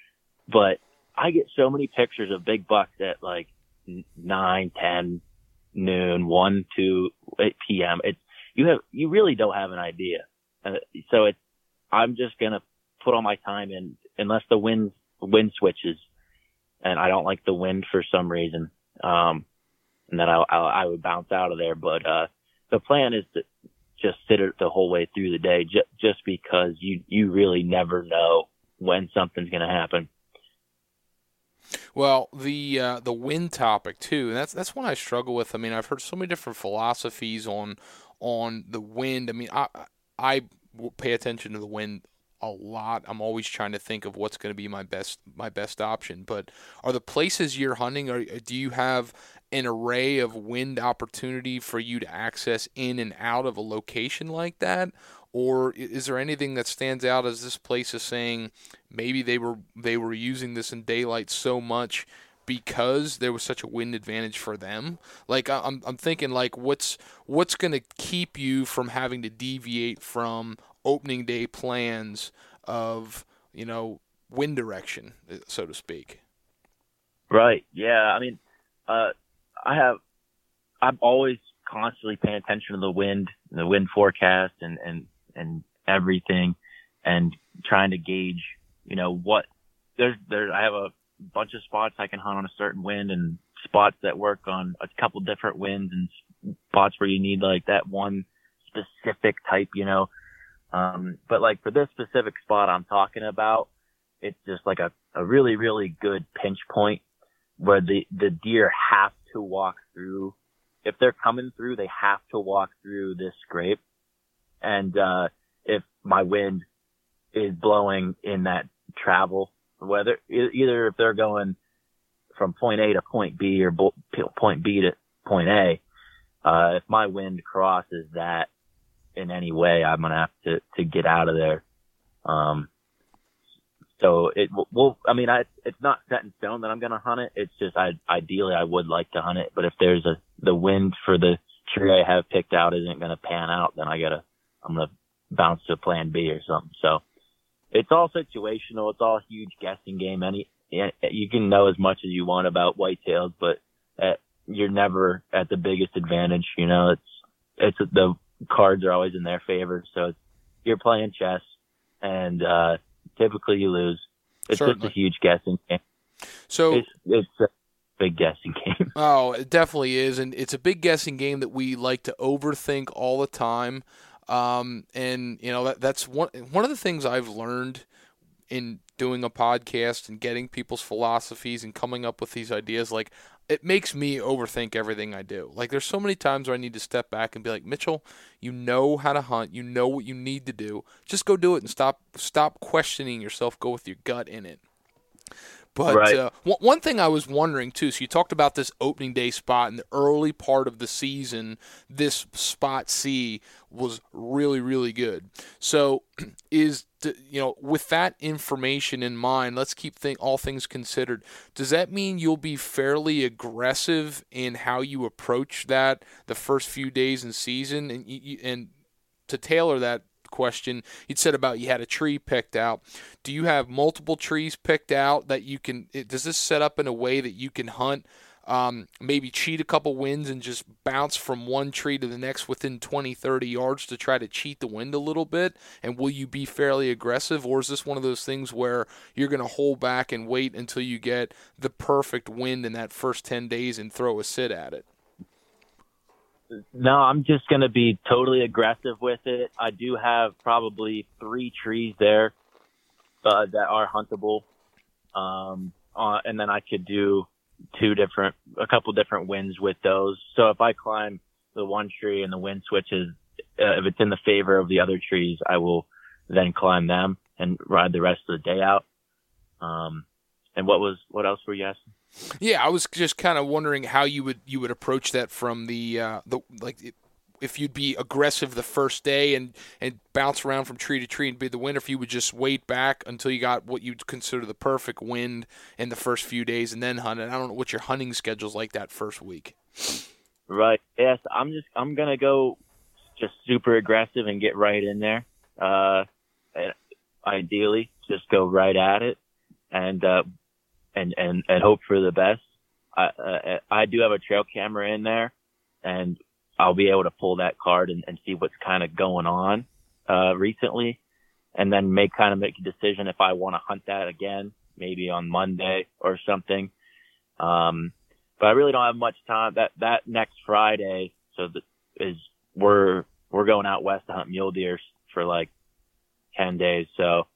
but I get so many pictures of big bucks at like nine, ten, noon, one, two, eight p.m. It's, you have, you really don't have an idea. Uh, so it's, I'm just going to put all my time in unless the wind, wind switches and I don't like the wind for some reason. Um, and then I, I, I would bounce out of there. But, uh, the plan is to just sit it the whole way through the day ju- just because you, you really never know when something's going to happen. Well, the uh, the wind topic too, and that's that's one I struggle with. I mean, I've heard so many different philosophies on on the wind. I mean, I I pay attention to the wind a lot. I'm always trying to think of what's going to be my best my best option. But are the places you're hunting? Or do you have an array of wind opportunity for you to access in and out of a location like that? Or is there anything that stands out as this place is saying maybe they were they were using this in daylight so much because there was such a wind advantage for them. Like I'm I'm thinking like what's what's going to keep you from having to deviate from opening day plans of, you know, wind direction, so to speak. Right. Yeah. I mean, uh, I have, I'm always constantly paying attention to the wind, the wind forecast and, and, and everything and trying to gauge, you know, what there's, there, I have a bunch of spots I can hunt on a certain wind and spots that work on a couple different winds and spots where you need like that one specific type, you know. Um, but like for this specific spot I'm talking about, it's just like a, a really, really good pinch point where the, the deer have to walk through. If they're coming through, they have to walk through this scrape. And, uh, if my wind is blowing in that travel, whether either if they're going from point A to point B or point B to point A, uh, if my wind crosses that in any way, I'm going to have to, to get out of there. Um, so it will, I mean, I, it's not set in stone that I'm going to hunt it. It's just, I, ideally I would like to hunt it, but if there's a, the wind for the tree I have picked out isn't going to pan out, then I gotta, I'm going to bounce to plan B or something. So it's all situational. It's all huge guessing game. Any, you can know as much as you want about whitetails, but at, you're never at the biggest advantage. You know, it's, it's the cards are always in their favor. So you're playing chess and, uh, typically you lose. It's Certainly. just a huge guessing game. So it's, it's a big guessing game. *laughs* Oh, it definitely is, and it's a big guessing game that we like to overthink all the time. Um, and you know that that's one one of the things I've learned in doing a podcast and getting people's philosophies and coming up with these ideas. Like it makes me overthink everything I do. Like there's so many times where I need to step back and be like, Mitchell, you know how to hunt, you know what you need to do. Just go do it and stop stop questioning yourself. Go with your gut in it. But right. uh, one thing I was wondering too. So you talked about this opening day spot in the early part of the season. This spot C was really really good. So *clears throat* is you know with that information in mind, let's keep think, all things considered. Does that mean you'll be fairly aggressive in how you approach that the first few days in season and and to tailor that question. You'd said about you had a tree picked out. Do you have multiple trees picked out that you can? Does this set up in a way that you can hunt? Um, maybe cheat a couple winds and just bounce from one tree to the next within 20, 30 yards to try to cheat the wind a little bit? And will you be fairly aggressive, or is this one of those things where you're going to hold back and wait until you get the perfect wind in that first 10 days and throw a sit at it? No, I'm just going to be totally aggressive with it. I do have probably three trees there uh, that are huntable, um, uh, and then I could do two different, a couple different winds with those. So if I climb the one tree and the wind switches, uh, if it's in the favor of the other trees, I will then climb them and ride the rest of the day out. Um, and what was what else were you asking? Yeah, I was just kind of wondering how you would you would approach that from the uh, the like if you'd be aggressive the first day and and bounce around from tree to tree and be the winner, if you would just wait back until you got what you'd consider the perfect wind in the first few days and then hunt it. I don't know what your hunting schedule's like that first week. Right. Yes, I'm just I'm gonna go just super aggressive and get right in there. Uh, ideally, just go right at it and uh, and and and hope for the best. I uh, I do have a trail camera in there, and I'll be able to pull that card and, and see what's kind of going on uh, recently, and then make kind of make a decision if I want to hunt that again, maybe on Monday or something. Um, but I really don't have much time. That that next Friday, so that is we're we're going out west to hunt mule deer for like ten days. So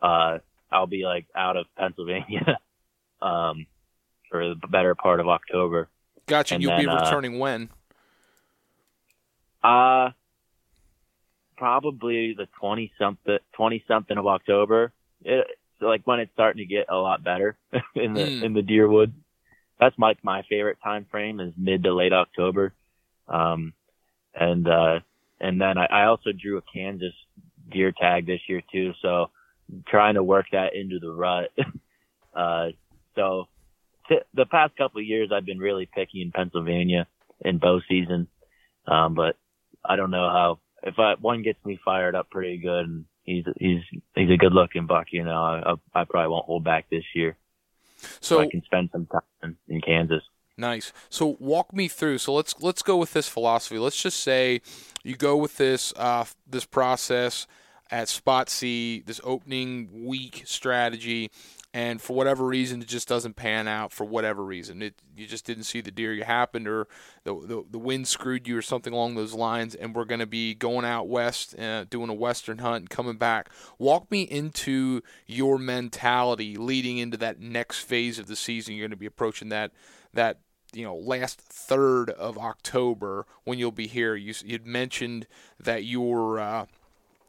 uh, I'll be like out of Pennsylvania *laughs* um, for the better part of October. Gotcha. And You'll then, be uh, returning uh, when? Uh, probably the twenty something, twenty something of October. It, like when it's starting to get a lot better *laughs* in the mm. in the deer wood. that's my my favorite time frame is mid to late October. Um, and uh, and then I, I also drew a Kansas deer tag this year too, so trying to work that into the rut. *laughs* uh, so t- the past couple of years I've been really picky in Pennsylvania in bow season, um, but I don't know how if I, one gets me fired up pretty good and he's he's he's a good looking buck, you know, I, I probably won't hold back this year. So, so I can spend some time in, in Kansas. Nice. So walk me through. So let's let's go with this philosophy. Let's just say you go with this uh, this process at Spot C, this opening week strategy, and for whatever reason it just doesn't pan out. For whatever reason, it you just didn't see the deer you happened, or the the, the wind screwed you, or something along those lines. And we're going to be going out west, uh, doing a western hunt, and coming back. Walk me into your mentality leading into that next phase of the season. You're going to be approaching that that you know last third of October when you'll be here. You you'd mentioned that you're uh,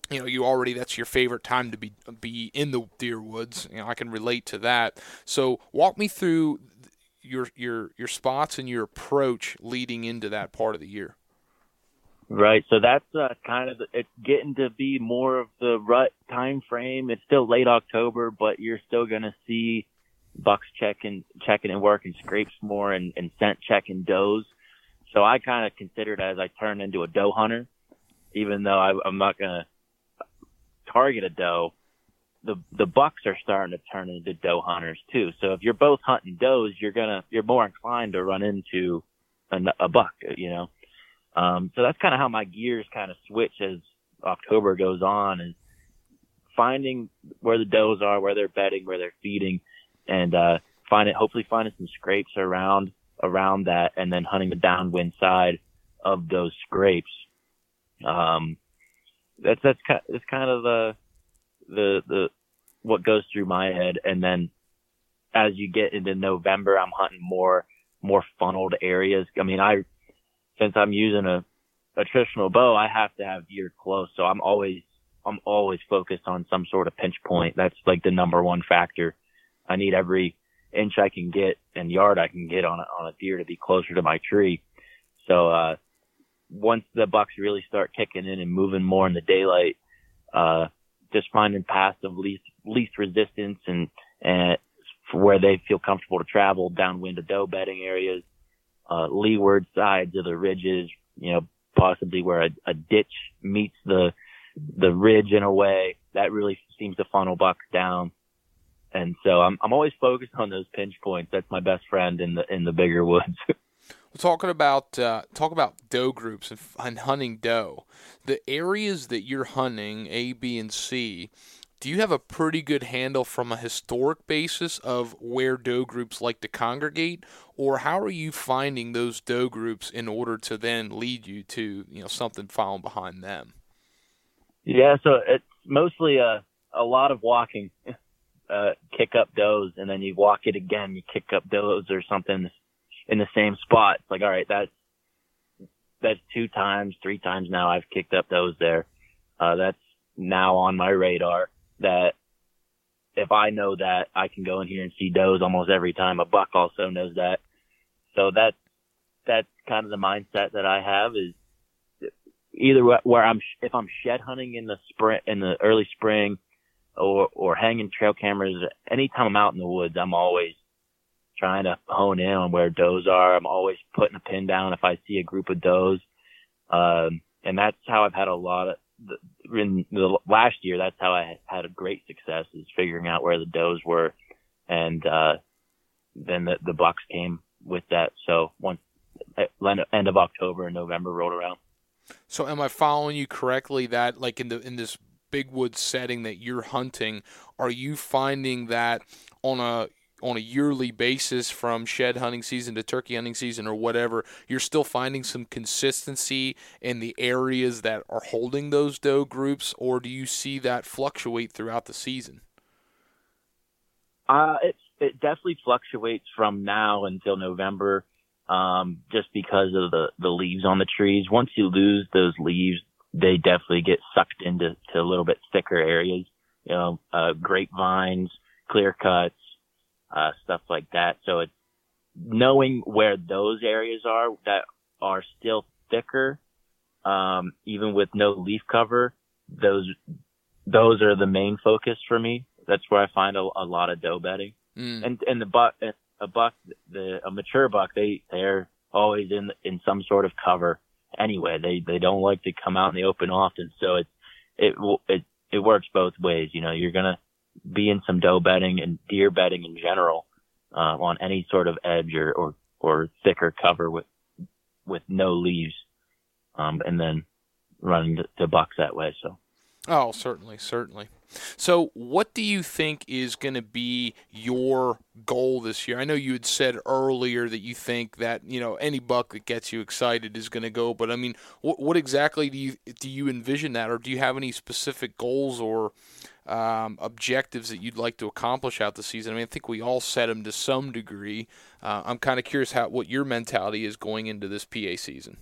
you know you already that's your favorite time to be be in the deer woods. You know I can relate to that. So walk me through your your your spots and your approach leading into that part of the year. Right. So that's uh, kind of it's getting to be more of the rut time frame. It's still late October, but you're still going to see bucks checking checking and working scrapes more and, and scent checking does. So I kind of consider it as I turn into a doe hunter, even though I, I'm not gonna target a doe. The the bucks are starting to turn into doe hunters too. So if you're both hunting does, you're gonna you're more inclined to run into a, a buck, you know. Um, so that's kind of how my gears kind of switch as October goes on, and finding where the does are, where they're bedding, where they're feeding, and uh, find it. Hopefully, finding some scrapes around around that, and then hunting the downwind side of those scrapes. Um, that's that's kind that's kind of the the the what goes through my head, and then as you get into November, I'm hunting more more funneled areas. I mean, I since I'm using a a traditional bow, I have to have gear close, so I'm always I'm always focused on some sort of pinch point. That's like the number one factor I need every inch I can get and yard I can get on a, on a deer to be closer to my tree. So, uh, once the bucks really start kicking in and moving more in the daylight, uh, just finding paths of least, least resistance and, and where they feel comfortable to travel downwind of doe bedding areas, uh, leeward sides of the ridges, you know, possibly where a, a ditch meets the, the ridge in a way that really seems to funnel bucks down and so I'm I'm always focused on those pinch points. That's my best friend in the in the bigger woods. *laughs* We're talking about uh, talk about doe groups and, and hunting doe. The areas that you're hunting, A, B, and C. Do you have a pretty good handle from a historic basis of where doe groups like to congregate, or how are you finding those doe groups in order to then lead you to you know something following behind them? Yeah, so it's mostly a a lot of walking uh, kick up does and then you walk it again, you kick up does or something in the same spot. It's like, all right, that's, that's two times, three times now I've kicked up those there. Uh, that's now on my radar that if I know that I can go in here and see does almost every time. A buck also knows that. So that, that's kind of the mindset that I have is either where I'm, if I'm shed hunting in the spring, in the early spring, or or hanging trail cameras. Anytime I'm out in the woods, I'm always trying to hone in on where does are. I'm always putting a pin down if I see a group of does. Um, and that's how I've had a lot of in the last year. That's how I had a great success is figuring out where the does were, and uh, then the the bucks came with that. So once end of October and November rolled around. So am I following you correctly that like in the in this big woods setting that you're hunting, are you finding that on a on a yearly basis from shed hunting season to turkey hunting season or whatever, you're still finding some consistency in the areas that are holding those doe groups, or do you see that fluctuate throughout the season? Uh, it it definitely fluctuates from now until November, um, just because of the the leaves on the trees. Once you lose those leaves, they definitely get sucked into to a little bit thicker areas, you know, uh, grapevines, clear cuts, uh, stuff like that. So it's knowing where those areas are that are still thicker, um, even with no leaf cover, those those are the main focus for me. That's where I find a, a lot of doe bedding. Mm. And and the buck, a buck, the a mature buck, they they're always in in some sort of cover anyway. They they don't like to come out in the open often, so it it it it works both ways. You know, you're gonna be in some doe bedding and deer bedding in general uh, on any sort of edge or, or or thicker cover with with no leaves, um, and then running to, to bucks that way. So. Oh, certainly, certainly. So, what do you think is going to be your goal this year? I know you had said earlier that you think that you know any buck that gets you excited is going to go, but I mean, what, what exactly do you do you envision that, or do you have any specific goals or um, objectives that you'd like to accomplish out the season? I mean, I think we all set them to some degree. Uh, I'm kind of curious how what your mentality is going into this PA season.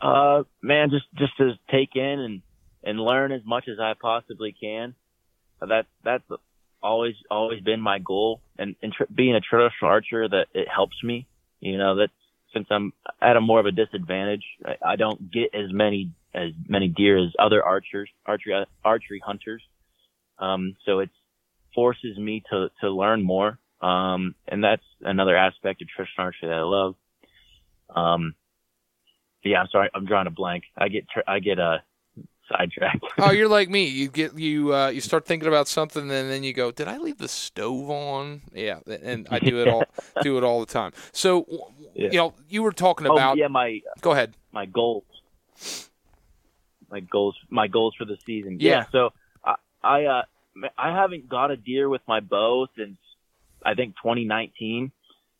Uh, man, just just to take in and and learn as much as I possibly can. That that's always always been my goal, and, and tr- being a traditional archer, that it helps me. You know that since I'm at a more of a disadvantage, I, I don't get as many as many deer as other archers, archery archery hunters. Um, so it forces me to to learn more. Um, and that's another aspect of traditional archery that I love. Um, yeah, I'm sorry, I'm drawing a blank. I get I get a uh, sidetracked. *laughs* oh, you're like me. You get you uh, you start thinking about something, and then you go, "Did I leave the stove on?" Yeah, and I do it all *laughs* do it all the time. So, yeah. you know, you were talking oh, about. yeah, my. Go ahead. My goals. My goals. My goals for the season. Yeah. yeah so I I uh I haven't got a deer with my bow since I think 2019,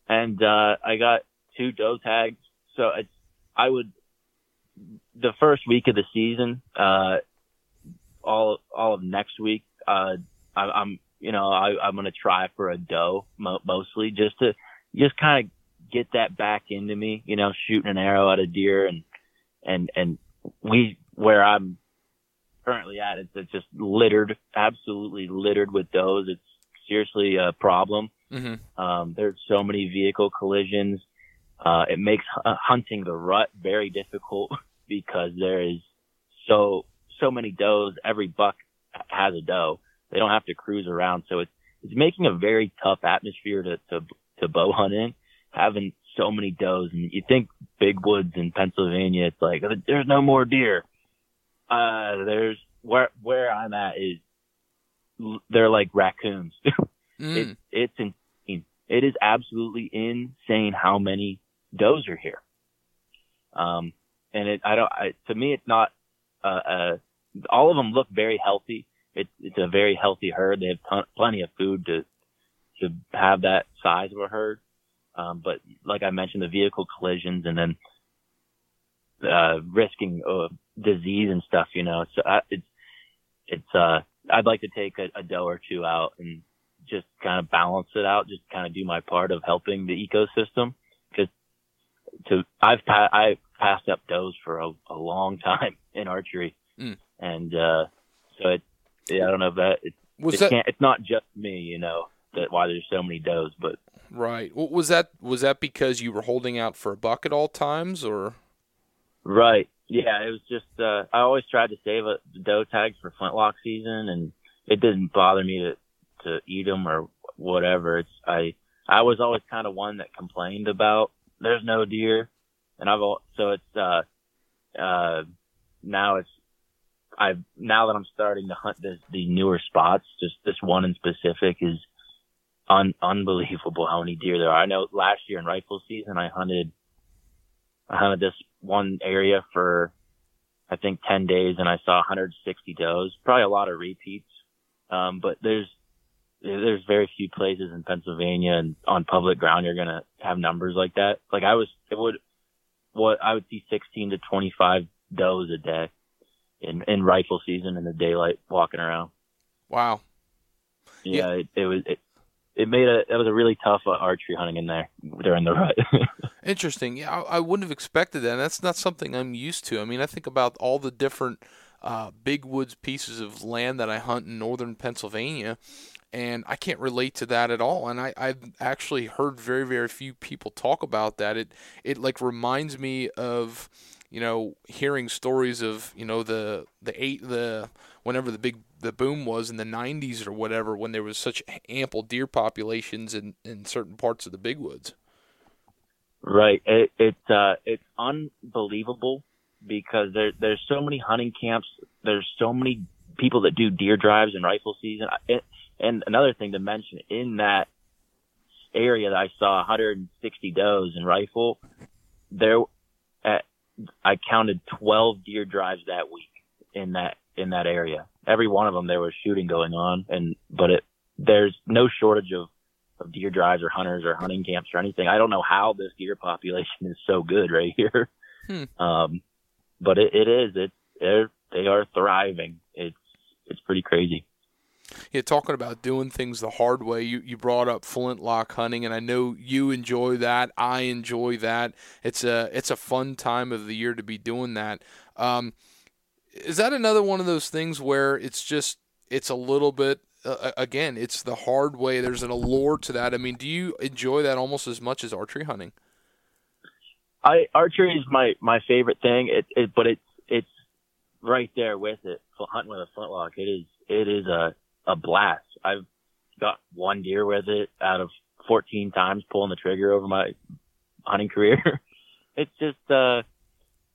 and uh I got two doe tags. So it's I would the first week of the season, uh, all all of next week, uh, I, am you know I, I'm gonna try for a doe mo- mostly just to just kind of get that back into me, you know, shooting an arrow at a deer and and and we where I'm currently at, it's, it's just littered, absolutely littered with does. It's seriously a problem. Mm-hmm. Um, there's so many vehicle collisions. Uh, it makes hunting the rut very difficult *laughs* because there is so so many does. Every buck has a doe. They don't have to cruise around, so it's it's making a very tough atmosphere to to, to bow hunt in. Having so many does, and you think big woods in Pennsylvania, it's like there's no more deer. Uh, there's where where I'm at is they're like raccoons. *laughs* mm. it, it's insane. It is absolutely insane how many does are here. Um, and it, I don't, I, to me, it's not, uh, uh, all of them look very healthy. It's, it's a very healthy herd. They have ton, plenty of food to, to have that size of a herd. Um, but like I mentioned, the vehicle collisions and then, uh, risking, uh, disease and stuff, you know, so I, it's, it's, uh, I'd like to take a, a doe or two out and just kind of balance it out, just kind of do my part of helping the ecosystem. Cause to, I've, I've passed up does for a, a long time *laughs* in archery. Mm. And, uh, so it, yeah, I don't know if that, it, Was it that- can't, it's not just me, you know, that why there's so many does, but Right. Well, was that was that because you were holding out for a buck at all times, or? Right. Yeah, it was just uh I always tried to save the doe tags for flintlock season, and it didn't bother me to to eat them or whatever. It's I I was always kind of one that complained about there's no deer, and I've so it's uh uh now it's I've now that I'm starting to hunt this the newer spots, just this one in specific is un, unbelievable how many deer there are. I know last year in rifle season I hunted I hunted this one area for I think 10 days and I saw 160 does, probably a lot of repeats. Um, but there's, there's very few places in Pennsylvania and on public ground you're going to have numbers like that. Like I was, it would, what I would see 16 to 25 does a day in, in rifle season in the daylight walking around. Wow. Yeah, It, it was, it, it made a, it was a really tough uh, archery hunting in there during the rut. *laughs* Interesting. Yeah, I, I wouldn't have expected that. That's not something I'm used to. I mean, I think about all the different uh, big woods pieces of land that I hunt in northern Pennsylvania, and I can't relate to that at all. And I, I've actually heard very, very few people talk about that. It it like reminds me of you know hearing stories of you know the the eight the whenever the big the boom was in the 90s or whatever when there was such ample deer populations in in certain parts of the big woods. Right. It it uh, it's unbelievable because there there's so many hunting camps. There's so many people that do deer drives and rifle season. It, and another thing to mention in that area that I saw 160 does in rifle, there at, I counted 12 deer drives that week in that in that area. Every one of them there was shooting going on, and but it there's no shortage of of deer drives or hunters or hunting camps or anything. I don't know how this deer population *laughs* is so good right here. Hmm. Um, but it, it is. It's they're, they are thriving. It's it's pretty crazy. Yeah, talking about doing things the hard way, you, you brought up flintlock hunting, and I know you enjoy that. I enjoy that. It's a it's a fun time of the year to be doing that. Um, is that another one of those things where it's just it's a little bit uh, again, it's the hard way. There's an allure to that. I mean, do you enjoy that almost as much as archery hunting? I archery is my my favorite thing. It, it but it's it's right there with it. Hunting with a flintlock, it is it is a a blast. I've got one deer with it out of 14 times pulling the trigger over my hunting career. *laughs* it's just, uh,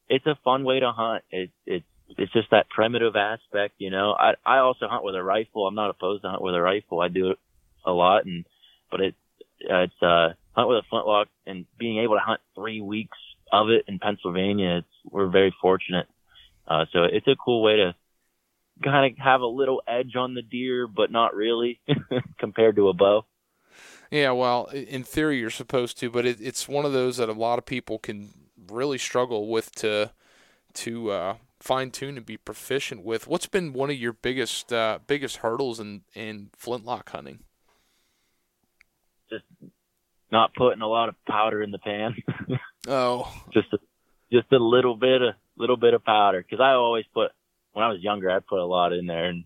it's a fun way to hunt. It, it's, it's just that primitive aspect, you know. I, I also hunt with a rifle. I'm not opposed to hunt with a rifle. I do it a lot and, but it, uh, it's, uh, hunt with a flintlock and being able to hunt three weeks of it in Pennsylvania. It's, we're very fortunate. Uh, so it's a cool way to kind of have a little edge on the deer, but not really *laughs* compared to a bow. Yeah, well, in theory you're supposed to, but it, it's one of those that a lot of people can really struggle with to to uh, fine tune and be proficient with. What's been one of your biggest uh, biggest hurdles in in flintlock hunting? Just not putting a lot of powder in the pan. *laughs* oh, just a, just a little bit of little bit of powder because I always put when I was younger, I put a lot in there and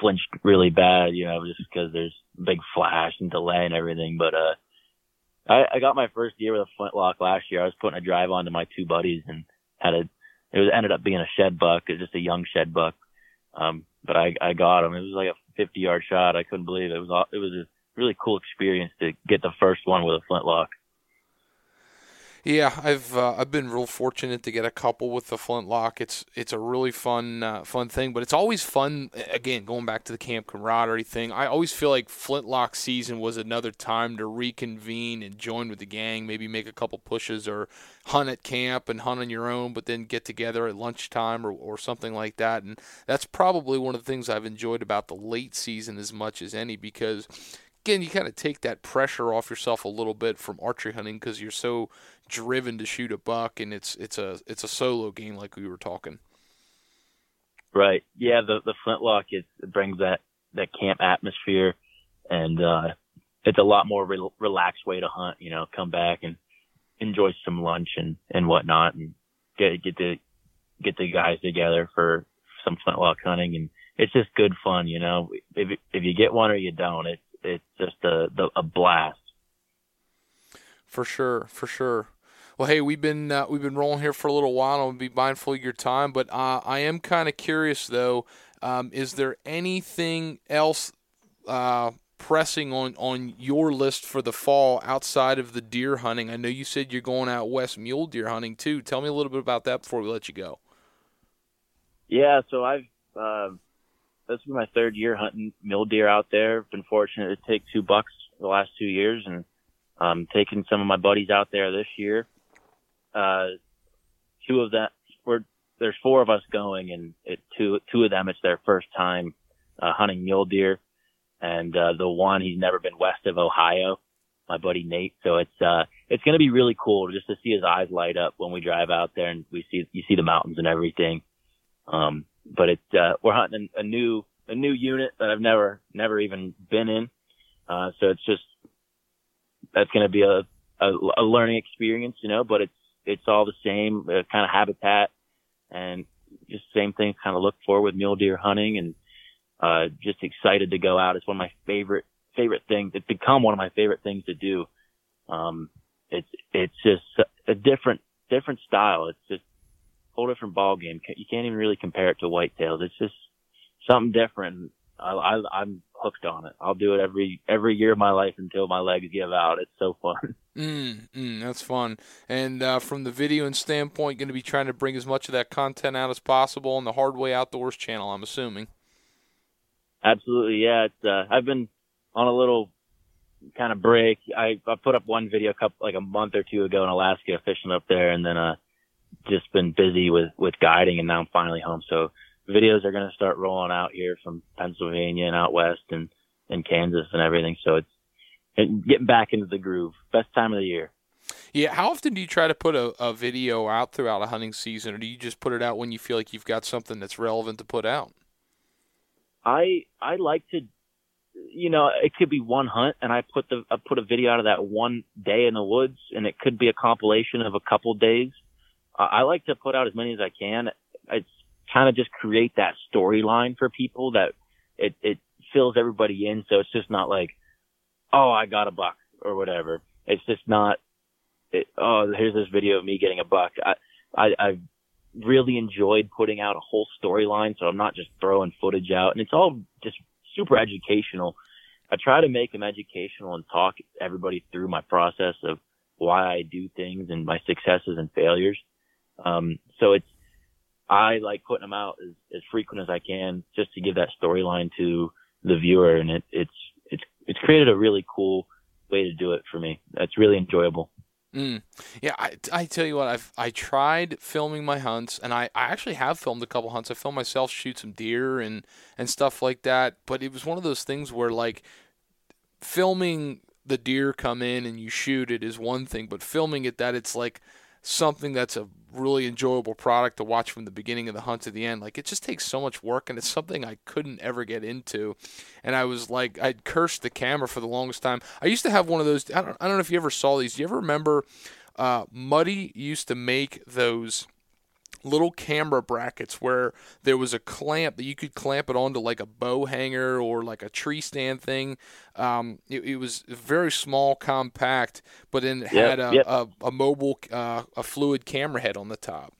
flinched really bad, you know, just because there's big flash and delay and everything. But, uh, I, I got my first year with a flintlock last year. I was putting a drive on to my two buddies and had a, it was, ended up being a shed buck. It was just a young shed buck. Um, but I, I got him. It was like a 50 yard shot. I couldn't believe it. It was, it was a really cool experience to get the first one with a flintlock. Yeah, I've uh, I've been real fortunate to get a couple with the flintlock. It's it's a really fun uh, fun thing, but it's always fun. Again, going back to the camp camaraderie thing, I always feel like flintlock season was another time to reconvene and join with the gang. Maybe make a couple pushes or hunt at camp and hunt on your own, but then get together at lunchtime or or something like that. And that's probably one of the things I've enjoyed about the late season as much as any because again, you kind of take that pressure off yourself a little bit from archery hunting because you're so driven to shoot a buck, and it's it's a it's a solo game like we were talking. Right. Yeah. The the flintlock is, it brings that that camp atmosphere, and uh, it's a lot more re- relaxed way to hunt. You know, come back and enjoy some lunch and and whatnot, and get get the get the guys together for some flintlock hunting, and it's just good fun. You know, if if you get one or you don't, it's it's just a the, a blast. For sure, for sure. Well, hey, we've been uh, we've been rolling here for a little while. I'll be mindful of your time, but uh, I am kind of curious though. Um, is there anything else uh, pressing on on your list for the fall outside of the deer hunting? I know you said you're going out west mule deer hunting too. Tell me a little bit about that before we let you go. Yeah, so I've this is my third year hunting mule deer out there. I've been fortunate to take two bucks the last two years, and um, taking some of my buddies out there this year. Uh, two of them we're there's four of us going and it, two two of them it's their first time uh, hunting mule deer. And uh, the one he's never been west of Ohio my buddy Nate. So it's uh it's to be really cool just to see his eyes light up when we drive out there and we see you see the mountains and everything. Um but it's uh we're hunting a new a new unit that I've never never even been in uh so it's just that's going to be a, a a learning experience you know but it's it's all the same uh, kind of habitat and just same thing kind of look for with mule deer hunting and Uh, just excited to go out. It's one of my favorite favorite things. It's become one of my favorite things to do. Um, it's it's just a different different style. It's just whole different ball game. You can't even really compare it to whitetails. It's just something different. I, I I'm hooked on it. I'll do it every every year of my life until my legs give out. It's so fun. *laughs* Mm, mm, that's fun. And uh, from the video and standpoint, going to be trying to bring as much of that content out as possible on the Hardway Outdoors channel. I'm assuming. Absolutely, yeah. It's, uh, I've been on a little kind of break. I I put up one video a couple like a month or two ago in Alaska fishing up there, and then uh just been busy with with guiding, and now I'm finally home. So videos are going to start rolling out here from Pennsylvania and out west and and Kansas and everything. So it's getting back into the groove. Best time of the year. Yeah, how often do you try to put a, a video out throughout a hunting season, or do you just put it out when you feel like you've got something that's relevant to put out? I I like to, you know, it could be one hunt, and I put the I put a video out of that one day in the woods, and it could be a compilation of a couple days. I like to put out as many as I can. It's kind of just create that storyline for people that it it fills everybody in, so it's just not like, oh, I got a buck or whatever. It's just not. It, oh, here's this video of me getting a buck. I I, I really enjoyed putting out a whole storyline, so I'm not just throwing footage out, and it's all just super educational. I try to make them educational and talk everybody through my process of why I do things and my successes and failures. Um, so it's, I like putting them out as, as frequent as I can just to give that storyline to the viewer. And it, it's, it's, it's created a really cool way to do it for me. That's really enjoyable. Mm. Yeah, I, I tell you what, I've I tried filming my hunts, and I, I actually have filmed a couple hunts. I filmed myself shoot some deer and and stuff like that. But it was one of those things where like filming the deer come in and you shoot it is one thing, but filming it that it's like something that's a really enjoyable product to watch from the beginning of the hunt to the end. Like it just takes so much work and it's something I couldn't ever get into. And I was like I'd cursed the camera for the longest time. I used to have one of those I don't I don't know if you ever saw these. Do you ever remember uh, Muddy used to make those little camera brackets where there was a clamp that you could clamp it onto like a bow hanger or like a tree stand thing. Um, it, it, was very small, compact, but then it yep, had a, yep. a, a, mobile, uh, a fluid camera head on the top.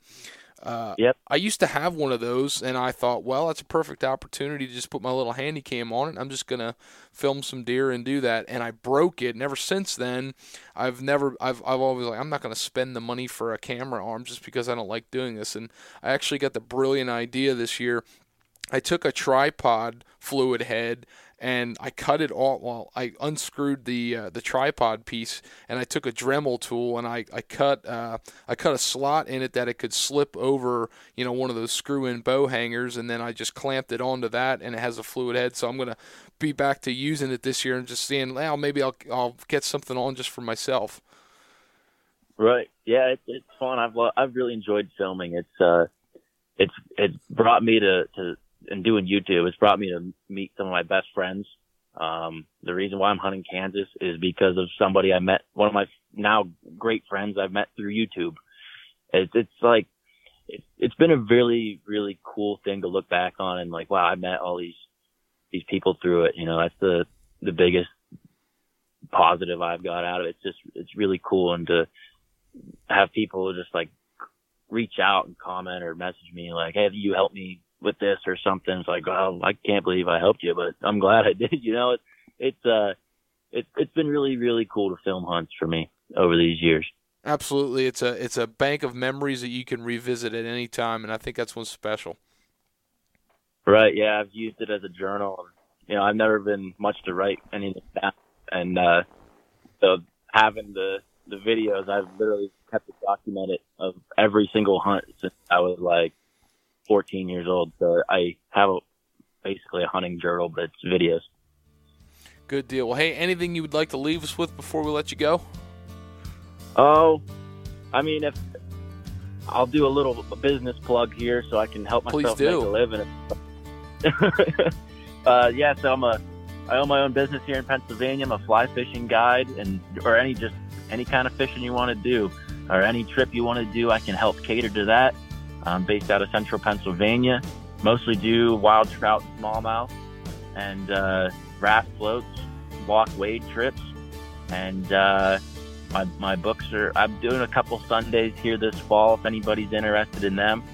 Uh, yep. I used to have one of those, and I thought, well, that's a perfect opportunity to just put my little handy cam on it. I'm just gonna film some deer and do that. And I broke it, and ever since then, I've never, I've, I've always like, I'm not gonna spend the money for a camera arm just because I don't like doing this. And I actually got the brilliant idea this year. I took a tripod fluid head and I cut it all. Well, I unscrewed the uh, the tripod piece, and I took a Dremel tool and I I cut uh, I cut a slot in it that it could slip over, you know, one of those screw-in bow hangers, and then I just clamped it onto that, and it has a fluid head. So I'm gonna be back to using it this year and just seeing, well, maybe I'll I'll get something on just for myself. Right. Yeah, it's it's fun. I've I've really enjoyed filming. It's uh, it's it's brought me to to and doing YouTube, it's brought me to meet some of my best friends. Um, the reason why I'm hunting Kansas is because of somebody I met, one of my now great friends I've met through YouTube. It's, it's like, it, it's been a really, really cool thing to look back on and like, wow, I met all these, these people through it. You know, that's the, the biggest positive I've got out of it. It's just, it's really cool. And to have people just like reach out and comment or message me like, Hey, you helped me with this or something. It's like, well, I can't believe I helped you, but I'm glad I *laughs* did. You know, it, it's uh, it's it's been really really cool to film hunts for me over these years. Absolutely, it's a it's a bank of memories that you can revisit at any time, and I think that's what's special. Right. Yeah, I've used it as a journal. And, you know, I've never been much to write anything down, and uh, so having the the videos, I've literally kept it documented of every single hunt since I was like 14 years old. So I have a, basically a hunting journal, but it's videos. Good deal. Well, hey, anything you would like to leave us with before we let you go? Oh, I mean, if I'll do a little business plug here, so I can help myself make a living. *laughs* uh, yeah, so I'm a I own my own business here in Pennsylvania. I'm a fly fishing guide, and or any just any kind of fishing you want to do, or any trip you want to do, I can help cater to that. I'm based out of central Pennsylvania. Mostly do wild trout smallmouth. and uh, raft floats, walk wade trips, and uh, my my books are. I'm doing a couple Sundays here this fall if anybody's interested in them,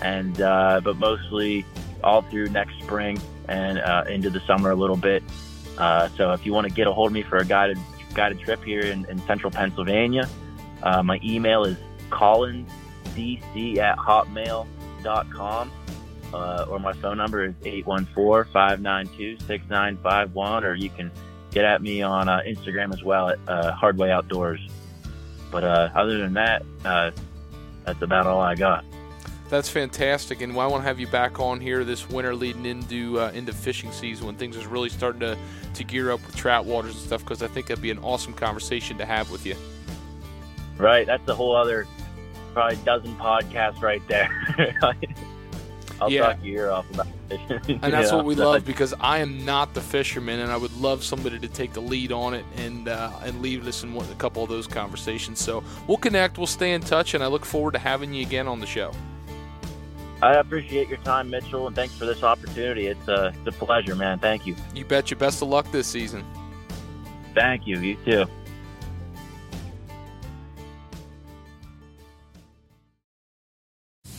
and uh, but mostly all through next spring and uh, into the summer a little bit. Uh, so if you want to get a hold of me for a guided guided trip here in, in central Pennsylvania, uh, my email is collinsdc at hotmail.com. Uh, or my phone number is 814-592-6951 or you can get at me on uh, Instagram as well at uh, Hardway Outdoors. But uh, other than that, uh, that's about all I got. That's fantastic, and I want to have you back on here this winter, leading into uh, into fishing season when things is really starting to, to gear up with trout waters and stuff. Because I think that'd be an awesome conversation to have with you. Right, that's a whole other probably a dozen podcasts right there. *laughs* I'll Yeah. talk your ear off about fishing. *laughs* and that's what we love because I am not the fisherman, and I would love somebody to take the lead on it and uh, and lead us in one, a couple of those conversations. So we'll connect, we'll stay in touch, and I look forward to having you again on the show. I appreciate your time, Mitchell, and thanks for this opportunity. It's a, it's a pleasure, man. Thank you. You bet you. Best of luck this season. Thank you. You too.